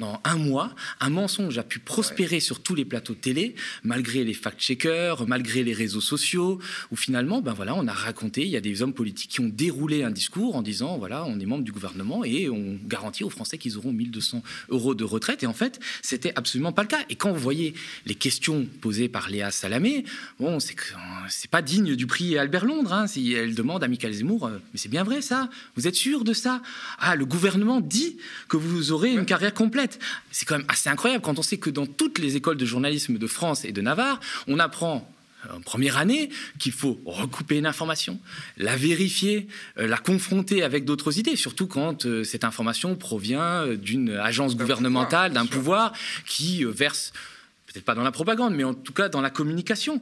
pendant un mois, un mensonge a pu prospérer sur tous les plateaux de télé, malgré les fact-checkers, malgré les réseaux sociaux, où finalement, ben voilà, on a raconté, il y a des hommes politiques qui ont déroulé un discours en disant, voilà, on est membre du gouvernement et on garantit aux Français qu'ils auront 1200 euros de retraite. Et en fait, c'était absolument pas le cas. Et quand vous voyez les questions posées par Léa Salamé, bon, c'est c'est pas digne du prix Albert Londres. Hein, si elle demande à Michael Zemmour, euh, mais c'est bien vrai ça Vous êtes sûr de ça? Ah, le gouvernement dit que vous aurez une carrière complète. C'est quand même assez incroyable quand on sait que dans toutes les écoles de journalisme de France et de Navarre, on apprend euh, en première année qu'il faut recouper une information, la vérifier, euh, la confronter avec d'autres idées, surtout quand cette information provient d'une agence gouvernementale, d'un pouvoir qui verse peut-être pas dans la propagande, mais en tout cas dans la communication.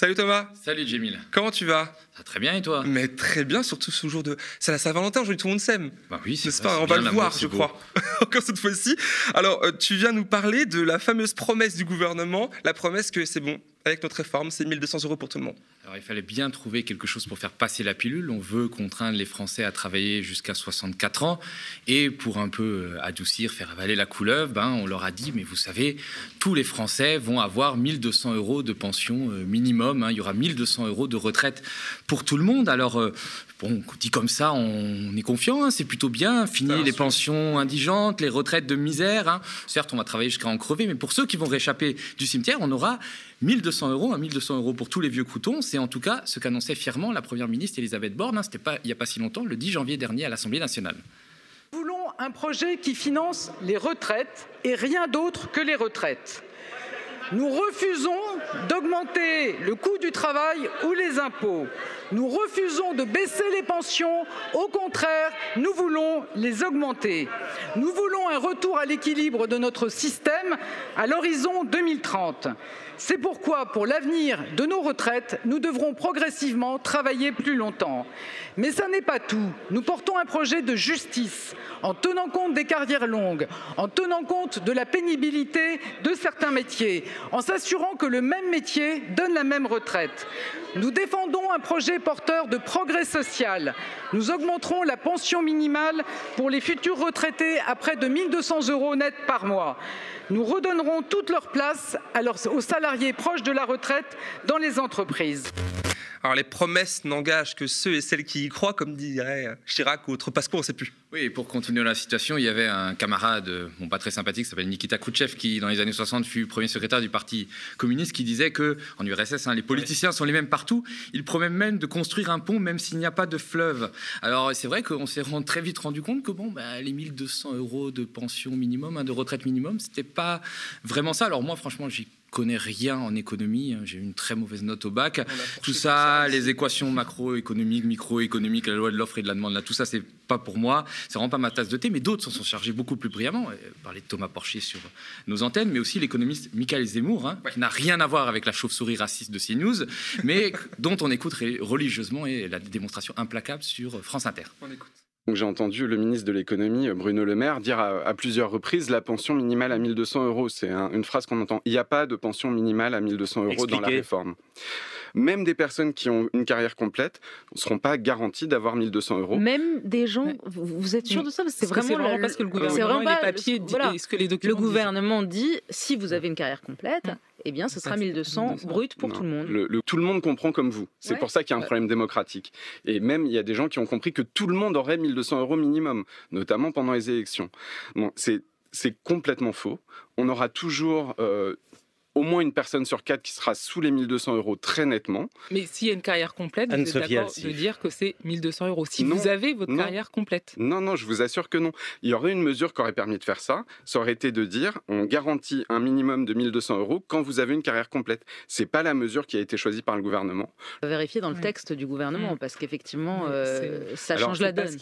Salut Thomas. Salut Jemil. Comment tu vas? Ça Très bien et toi? Mais très bien, surtout ce jour de. C'est la Saint-Valentin, aujourd'hui tout le monde s'aime. Bah oui, c'est pas? On va le voir, je crois. Encore cette fois-ci. Alors, euh, tu viens nous parler de la fameuse promesse du gouvernement, la promesse que c'est bon, avec notre réforme, c'est 1200 euros pour tout le monde. Alors, il fallait bien trouver quelque chose pour faire passer la pilule. On veut contraindre les Français à travailler jusqu'à 64 ans. Et pour un peu euh, adoucir, faire avaler la couleuvre, ben, on leur a dit, mais vous savez, tous les Français vont avoir 1200 euros de pension euh, minimum. Hein. Il y aura 1200 euros de retraite pour tout le monde. Alors, euh, bon, dit comme ça, on est confiant, hein. c'est plutôt bien. Fini les pensions indigentes, les retraites de misère. Hein. Certes, on va travailler jusqu'à en crever, mais pour ceux qui vont réchapper du cimetière, on aura 1200 euros, 1200 euros pour tous les vieux croutons. C'est en tout cas ce qu'annonçait fièrement la Première ministre Elisabeth Borne. Hein. C'était pas il n'y a pas si longtemps, le 10 janvier dernier à l'Assemblée nationale. Nous voulons un projet qui finance les retraites et rien d'autre que les retraites. Nous refusons d'augmenter le coût du travail ou les impôts. Nous refusons de baisser les pensions. Au contraire, nous voulons les augmenter. Nous voulons un retour à l'équilibre de notre système à l'horizon 2030. C'est pourquoi, pour l'avenir de nos retraites, nous devrons progressivement travailler plus longtemps. Mais ça n'est pas tout. Nous portons un projet de justice en tenant compte des carrières longues, en tenant compte de la pénibilité de certains métiers, en s'assurant que le même métier donne la même retraite. Nous défendons un projet porteur de progrès social. Nous augmenterons la pension minimale pour les futurs retraités à près de 1200 euros net par mois. Nous redonnerons toute leur place aux salariés proches de la retraite dans les entreprises. Alors les promesses n'engagent que ceux et celles qui y croient, comme dirait Chirac ou autre Pasco, on ne sait plus. Oui, et pour continuer la situation, il y avait un camarade, bon, pas très sympathique, qui s'appelle Nikita Khrouchtchev, qui dans les années 60 fut premier secrétaire du Parti communiste, qui disait que en URSS, hein, les politiciens sont les mêmes partout. Il promet même de construire un pont, même s'il n'y a pas de fleuve. Alors c'est vrai qu'on s'est très vite rendu compte que bon, bah, les 1200 euros de pension minimum, hein, de retraite minimum, c'était pas vraiment ça. Alors moi, franchement, j'y connais rien en économie. Hein. J'ai eu une très mauvaise note au bac. Tout ça, les équations macroéconomiques, microéconomiques, la loi de l'offre et de la demande, là, tout ça, c'est pas pour moi. C'est vraiment pas ma tasse de thé. Mais d'autres s'en sont chargés beaucoup plus brillamment. Parler de Thomas Porcher sur nos antennes, mais aussi l'économiste Michael Zemmour, hein, qui n'a rien à voir avec la chauve-souris raciste de CNews, mais dont on écoute religieusement et la démonstration implacable sur France Inter. On écoute. J'ai entendu le ministre de l'économie, Bruno Le Maire, dire à, plusieurs reprises la pension minimale à 1200 euros. C'est une phrase qu'on entend. Il n'y a pas de pension minimale à 1200 euros dans la réforme. Même des personnes qui ont une carrière complète ne seront pas garanties d'avoir 1200 euros. Même des gens, vous, êtes sûr de ça? C'est vraiment, parce que le gouvernement, les papiers, ce que les documents Le gouvernement dit, si vous avez une carrière complète, eh bien, ce sera 1200 brut pour tout le monde. Le, tout le monde comprend comme vous. C'est pour ça qu'il y a un problème démocratique. Et même, il y a des gens qui ont compris que tout le monde aurait 1200 euros minimum, notamment pendant les élections. Bon, c'est complètement faux. On aura toujours euh, au moins une personne sur quatre qui sera sous les 1200 euros très nettement. Mais s'il y a une carrière complète, vous êtes d'accord de dire que c'est 1200 euros Si vous avez votre carrière complète. Non, non, je vous assure que non. Il y aurait une mesure qui aurait permis de faire ça. Ça aurait été de dire on garantit un minimum de 1200 euros quand vous avez une carrière complète. C'est pas la mesure qui a été choisie par le gouvernement. Vérifier dans le texte du gouvernement, parce qu'effectivement, euh, ça change la donne.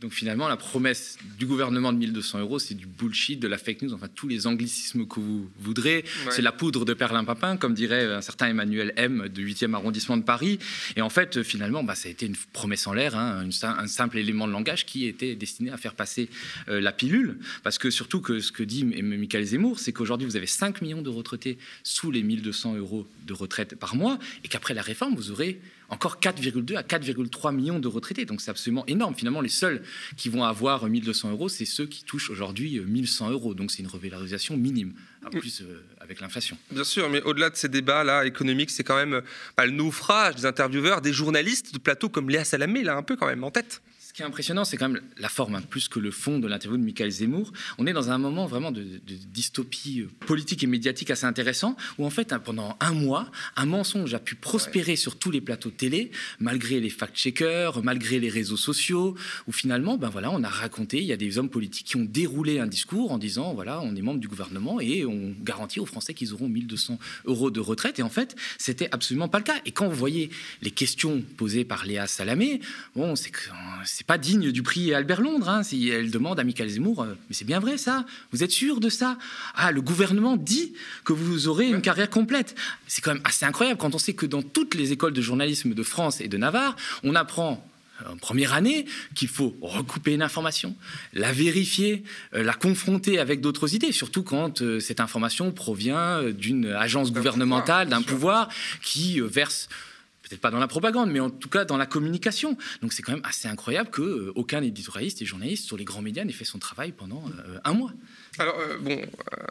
Donc finalement, la promesse du gouvernement de 1200 euros, c'est du bullshit, de la fake news, enfin tous les anglicismes que vous voudrez. C'est la poudre de perlimpinpin, comme dirait un certain Emmanuel M du 8e arrondissement de Paris. Et en fait, finalement, bah, ça a été une promesse en l'air, hein, un simple élément de langage qui était destiné à faire passer euh, la pilule. Parce que surtout que ce que dit Michael Zemmour, c'est qu'aujourd'hui, vous avez 5 millions de retraités sous les 1200 euros de retraite par mois, et qu'après la réforme, vous aurez encore 4,2 à 4,3 millions de retraités. Donc c'est absolument énorme. Finalement, les seuls qui vont avoir 1200 euros, c'est ceux qui touchent aujourd'hui 1100 euros. Donc c'est une revalorisation minime, en plus euh, avec l'inflation. Bien sûr, mais au-delà de ces débats-là économiques, c'est quand même bah, le naufrage des intervieweurs, des journalistes de plateau comme Léa Salamé, là, un peu quand même en tête. Ce qui est impressionnant, c'est quand même la forme, hein, plus que le fond de l'interview de Michael Zemmour. On est dans un moment vraiment de, dystopie euh, politique et médiatique assez intéressant, où en fait, hein, pendant un mois, un mensonge a pu prospérer sur tous les plateaux télé, malgré les fact-checkers, malgré les réseaux sociaux, où finalement, ben voilà, on a raconté, il y a des hommes politiques qui ont déroulé un discours en disant, voilà, on est membre du gouvernement et on garantit aux Français qu'ils auront 1200 euros de retraite. Et en fait, c'était absolument pas le cas. Et quand vous voyez les questions posées par Léa Salamé, bon, c'est pas digne du prix Albert Londres. Hein, si elle demande à Michael Zemmour, euh, mais c'est bien vrai ça Vous êtes sûr de ça? Ah, le gouvernement dit que vous aurez une carrière complète. C'est quand même assez incroyable quand on sait que dans toutes les écoles de journalisme de France et de Navarre, on apprend euh, en première année qu'il faut recouper une information, la vérifier, euh, la confronter avec d'autres idées, surtout quand cette information provient d'une agence gouvernementale, d'un pouvoir qui verse peut-être pas dans la propagande, mais en tout cas dans la communication. Donc c'est quand même assez incroyable qu'aucun euh, éditorialiste et journaliste sur les grands médias n'ait fait son travail pendant euh, un mois. Alors, euh, bon,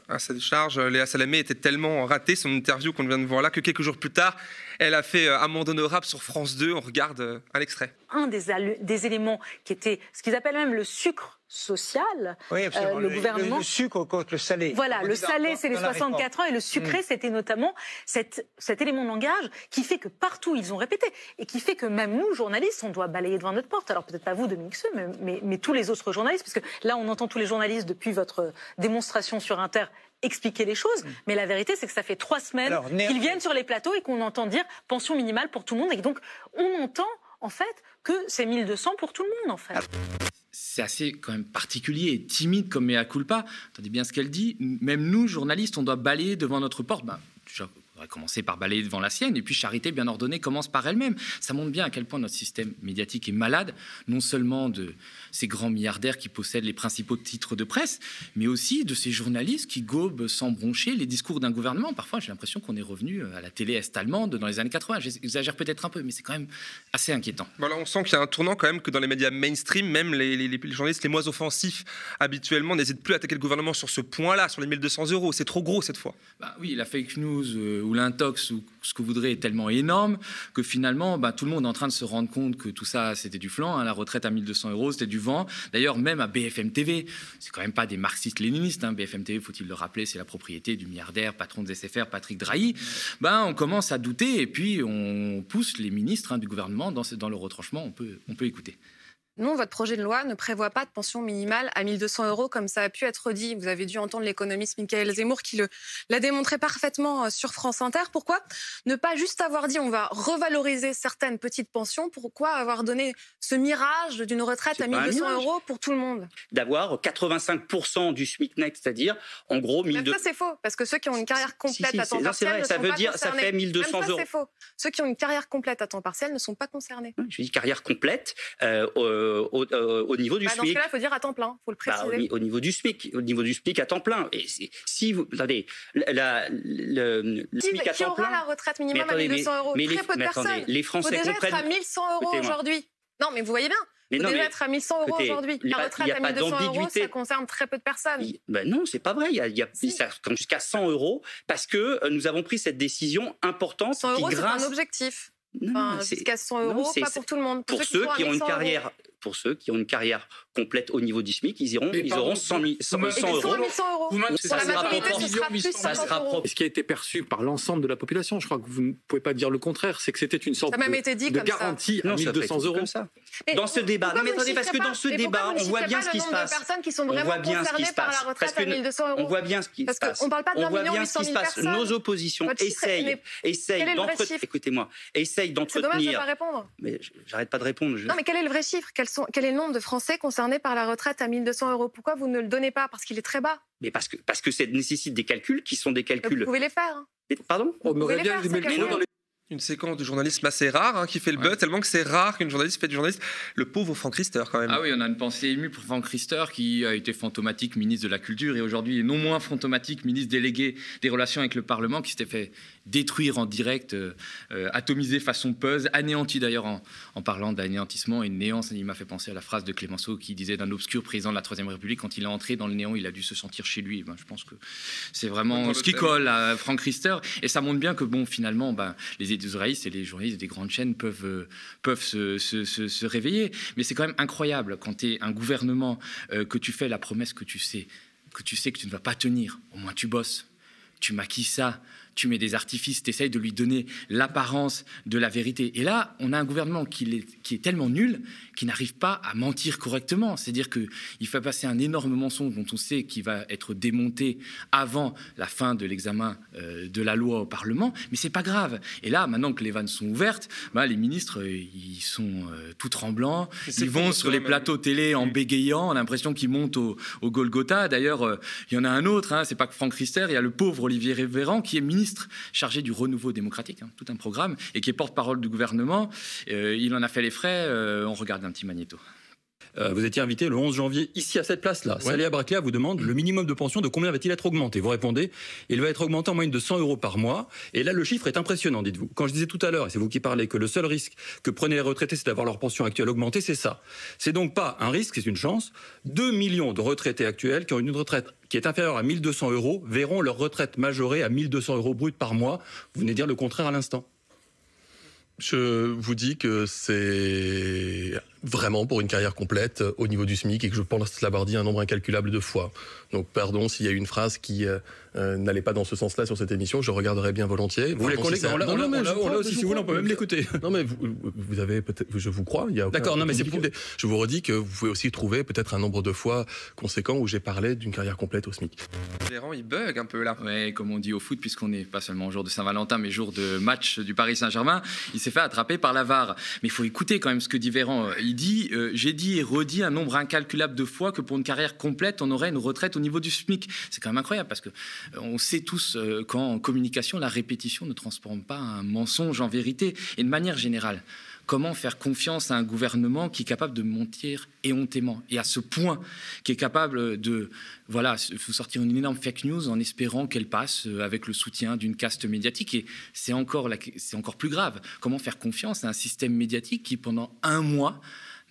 à sa décharge, Léa Salamé était tellement ratée, son interview qu'on vient de voir là, que quelques jours plus tard, elle a fait amende honorable sur France 2. On regarde un extrait. Un des, des éléments qui était ce qu'ils appellent même le sucre social, oui, euh, le, gouvernement. Le, sucre contre le salé. Voilà, le salé, c'est les 64 ans, et le sucré, mm. c'était notamment cet, cet élément de langage qui fait que partout ils ont répété, et qui fait que même nous, journalistes, on doit balayer devant notre porte. Alors peut-être pas vous, Dominique Seux, mais, mais, mais, tous les autres journalistes, parce que là, on entend tous les journalistes depuis votre démonstration sur Inter expliquer les choses. Mm. Mais la vérité, c'est que ça fait trois semaines qu'ils viennent sur les plateaux et qu'on entend dire pension minimale pour tout le monde, et donc on entend en fait que c'est 1200 pour tout le monde en fait c'est assez quand même particulier et timide comme mea culpa. Attendez bien ce qu'elle dit. Même nous, journalistes, on doit balayer devant notre porte. Ben, on va commencer par balayer devant la sienne, et puis charité bien ordonnée commence par elle-même. Ça montre bien à quel point notre système médiatique est malade, non seulement de ces grands milliardaires qui possèdent les principaux titres de presse, mais aussi de ces journalistes qui gobent sans broncher les discours d'un gouvernement. Parfois, j'ai l'impression qu'on est revenu à la télé est-allemande dans les années 80. J'exagère peut-être un peu, mais c'est quand même assez inquiétant. Voilà, on sent qu'il y a un tournant quand même que dans les médias mainstream, même les, les, les journalistes les moins offensifs habituellement n'hésitent plus à attaquer le gouvernement sur ce point-là, sur les 1200 euros. C'est trop gros cette fois. Bah oui, la fake news euh, ou l'intox ou ce que vous voudrez est tellement énorme que finalement, bah, tout le monde est en train de se rendre compte que tout ça, c'était du flanc. Hein. la retraite à 1200 euros, c'était du vent. D'ailleurs, même à BFM TV, c'est quand même pas des marxistes-léninistes. Hein. BFM TV, faut-il le rappeler, c'est la propriété du milliardaire, patron des SFR, Patrick Drahi. Ben, on commence à douter et puis on pousse les ministres hein, du gouvernement dans, dans le retranchement. On peut, on peut écouter. Non, votre projet de loi ne prévoit pas de pension minimale à 1200 euros comme ça a pu être dit. Vous avez dû entendre l'économiste Michael Zemmour qui l'a démontré parfaitement euh, sur France Inter. Pourquoi ne pas juste avoir dit on va revaloriser certaines petites pensions? Pourquoi avoir donné ce mirage d'une retraite à 1200 euros pour tout le monde? D'avoir 85% du SMIC net, c'est-à-dire en gros 1200. ça c'est faux parce que ceux qui ont une carrière complète à temps partiel ne ça sont veut pas dire, concernés. Ça fait 1200 Même ça, c'est faux. Ceux qui ont une carrière complète à temps partiel ne sont pas concernés. je dis carrière complète. Euh, euh, au, niveau du bah, SMIC. Dans ce cas-là, il faut dire à temps plein, il faut le bah, préciser. au, niveau du SMIC, au niveau du SMIC à temps plein. Et si vous, attendez, la, le, SMIC à temps plein. Qui aura la retraite minimum à 1200 euros mais Très peu de personnes. les Français faut déjà être à 1100 euros aujourd'hui. Non, mais vous voyez bien. Il faut déjà être à 1100 euros aujourd'hui. La retraite à 1200 euros, ça concerne très peu de personnes. Ben non, c'est pas vrai. Il y a, il y a ça jusqu'à 100 euros parce que euh, nous avons pris cette décision importante. 100 euros, c'est un objectif. Enfin, jusqu'à 100 euros, pas pour tout le monde. Pour, ceux, qui, ont une carrière, pour ceux qui ont une carrière complète au niveau du SMIC, ils iront, ils auront 100, 100, 100 euros. Ça sera propre. Ce qui a été perçu par l'ensemble de la population, je crois que vous ne pouvez pas dire le contraire, c'est que c'était une sorte de, garantie à 1200 euros. Dans ce débat, non mais attendez, parce que dans ce débat, on voit bien ce qui se passe. On voit bien ce qui se passe. On voit bien ce qui se passe. On parle pas On voit bien ce qui se passe. Nos oppositions essayent, essayent d'entretenir. Écoutez-moi, essayent d'entretenir. C'est dommage de pas répondre. Mais j'arrête pas de répondre. Non, mais quel est le vrai chiffre Quel est le nombre de Français concernés par la retraite à 1200 euros? Pourquoi vous ne le donnez pas? Parce qu'il est très bas. Mais parce que parce que ça nécessite des calculs qui sont des calculs. Vous pouvez les faire. Hein. Pardon? On aurait bien dans les une séquence de journalisme assez rare hein, qui fait le buzz, tellement que c'est rare qu'une journaliste fait du journaliste. Le pauvre Franck Rister, quand même. Ah oui, on a une pensée émue pour Franck Rister, qui a été fantomatique ministre de la Culture et aujourd'hui est non moins fantomatique ministre délégué des relations avec le Parlement, qui s'était fait détruire en direct, euh, euh, atomiser façon puzzle, anéanti d'ailleurs en, parlant d'anéantissement et de néant. Il m'a fait penser à la phrase de Clémenceau qui disait d'un obscur président de la Troisième République, quand il est entré dans le néant, il a dû se sentir chez lui. Ben, je pense que c'est vraiment ce qui colle à Franck Rister. Et ça montre bien que, bon, finalement, ben, les éditorialistes et les journalistes des grandes chaînes peuvent, euh, peuvent se, se, réveiller. Mais c'est quand même incroyable quand tu es un gouvernement, que tu fais la promesse que tu sais que tu sais que tu ne vas pas tenir, au moins tu bosses, tu maquilles ça, tu mets des artifices, tu essayes de lui donner l'apparence de la vérité. Et là, on a un gouvernement qui est, qui est tellement nul qu'il n'arrive pas à mentir correctement. C'est-à-dire qu'il fait passer un énorme mensonge dont on sait qu'il va être démonté avant la fin de l'examen euh, de la loi au Parlement, mais c'est pas grave. Et là, maintenant que les vannes sont ouvertes, bah, les ministres, euh, ils sont euh, tout tremblants, ils vont sur les plateaux télé en bégayant, on a l'impression qu'ils montent au, Golgotha. D'ailleurs, il y en a un autre, hein, c'est pas que Franck Rister, il y a le pauvre Olivier Véran qui est ministre chargé du renouveau démocratique, hein, tout un programme, et qui est porte-parole du gouvernement. Euh, il en a fait les frais. Euh, on regarde un petit magnéto. Euh, vous étiez invité le 11 janvier ici à cette place-là. Ouais. Braclia vous demande le minimum de pension de combien va-t-il être augmenté Vous répondez, il va être augmenté en moyenne de 100 euros par mois. Et là, le chiffre est impressionnant, dites-vous. Quand je disais tout à l'heure, et c'est vous qui parlez, que le seul risque que prenaient les retraités, c'est d'avoir leur pension actuelle augmentée, c'est ça. C'est donc pas un risque, c'est une chance. 2 millions de retraités actuels qui ont une retraite qui est inférieure à 1200 euros verront leur retraite majorée à 1200 euros brut par mois. Vous venez dire le contraire à l'instant. Je vous dis que c'est vraiment pour une carrière complète euh, au niveau du SMIC et que je pense l'avoir dit un nombre incalculable de fois. Donc pardon s'il y a une phrase qui euh, euh, n'allait pas dans ce sens-là sur cette émission, je regarderai bien volontiers. Vous voulez qu'on l'écoute Non, non, mais si vous voulez, on peut même l'écouter. Non, mais vous, avez peut-être, je vous crois. D'accord, non, mais c'est Je vous redis que vous pouvez aussi trouver peut-être un nombre de fois conséquent où j'ai parlé d'une carrière complète au SMIC. Véran, il bug un peu là. Ouais, comme on dit au foot, puisqu'on n'est pas seulement jour de Saint-Valentin, mais jour de match du Paris Saint-Germain, il s'est fait attraper par la VAR. Mais il faut écouter quand même ce que dit Véran. Il dit, j'ai dit et redit un nombre incalculable de fois que pour une carrière complète, on aurait une retraite au niveau du SMIC. C'est quand même incroyable parce que euh, on sait tous euh, qu'en communication, la répétition ne transforme pas un mensonge en vérité. Et de manière générale, comment faire confiance à un gouvernement qui est capable de mentir éhontément et à ce point qui est capable de voilà sortir une énorme fake news en espérant qu'elle passe euh, avec le soutien d'une caste médiatique? Et c'est encore c'est encore plus grave comment faire confiance à un système médiatique qui pendant un mois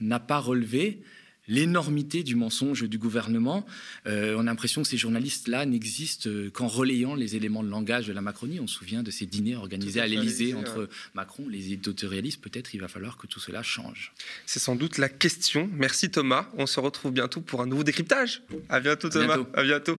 n'a pas relevé l'énormité du mensonge du gouvernement. Euh, on a l'impression que ces journalistes-là n'existent qu'en relayant les éléments de langage de la Macronie. On se souvient de ces dîners organisés à l'Élysée entre Macron, les éditorialistes. Peut-être il va falloir que tout cela change. C'est sans doute la question. Merci Thomas. On se retrouve bientôt pour un nouveau décryptage. À bientôt Thomas. À bientôt.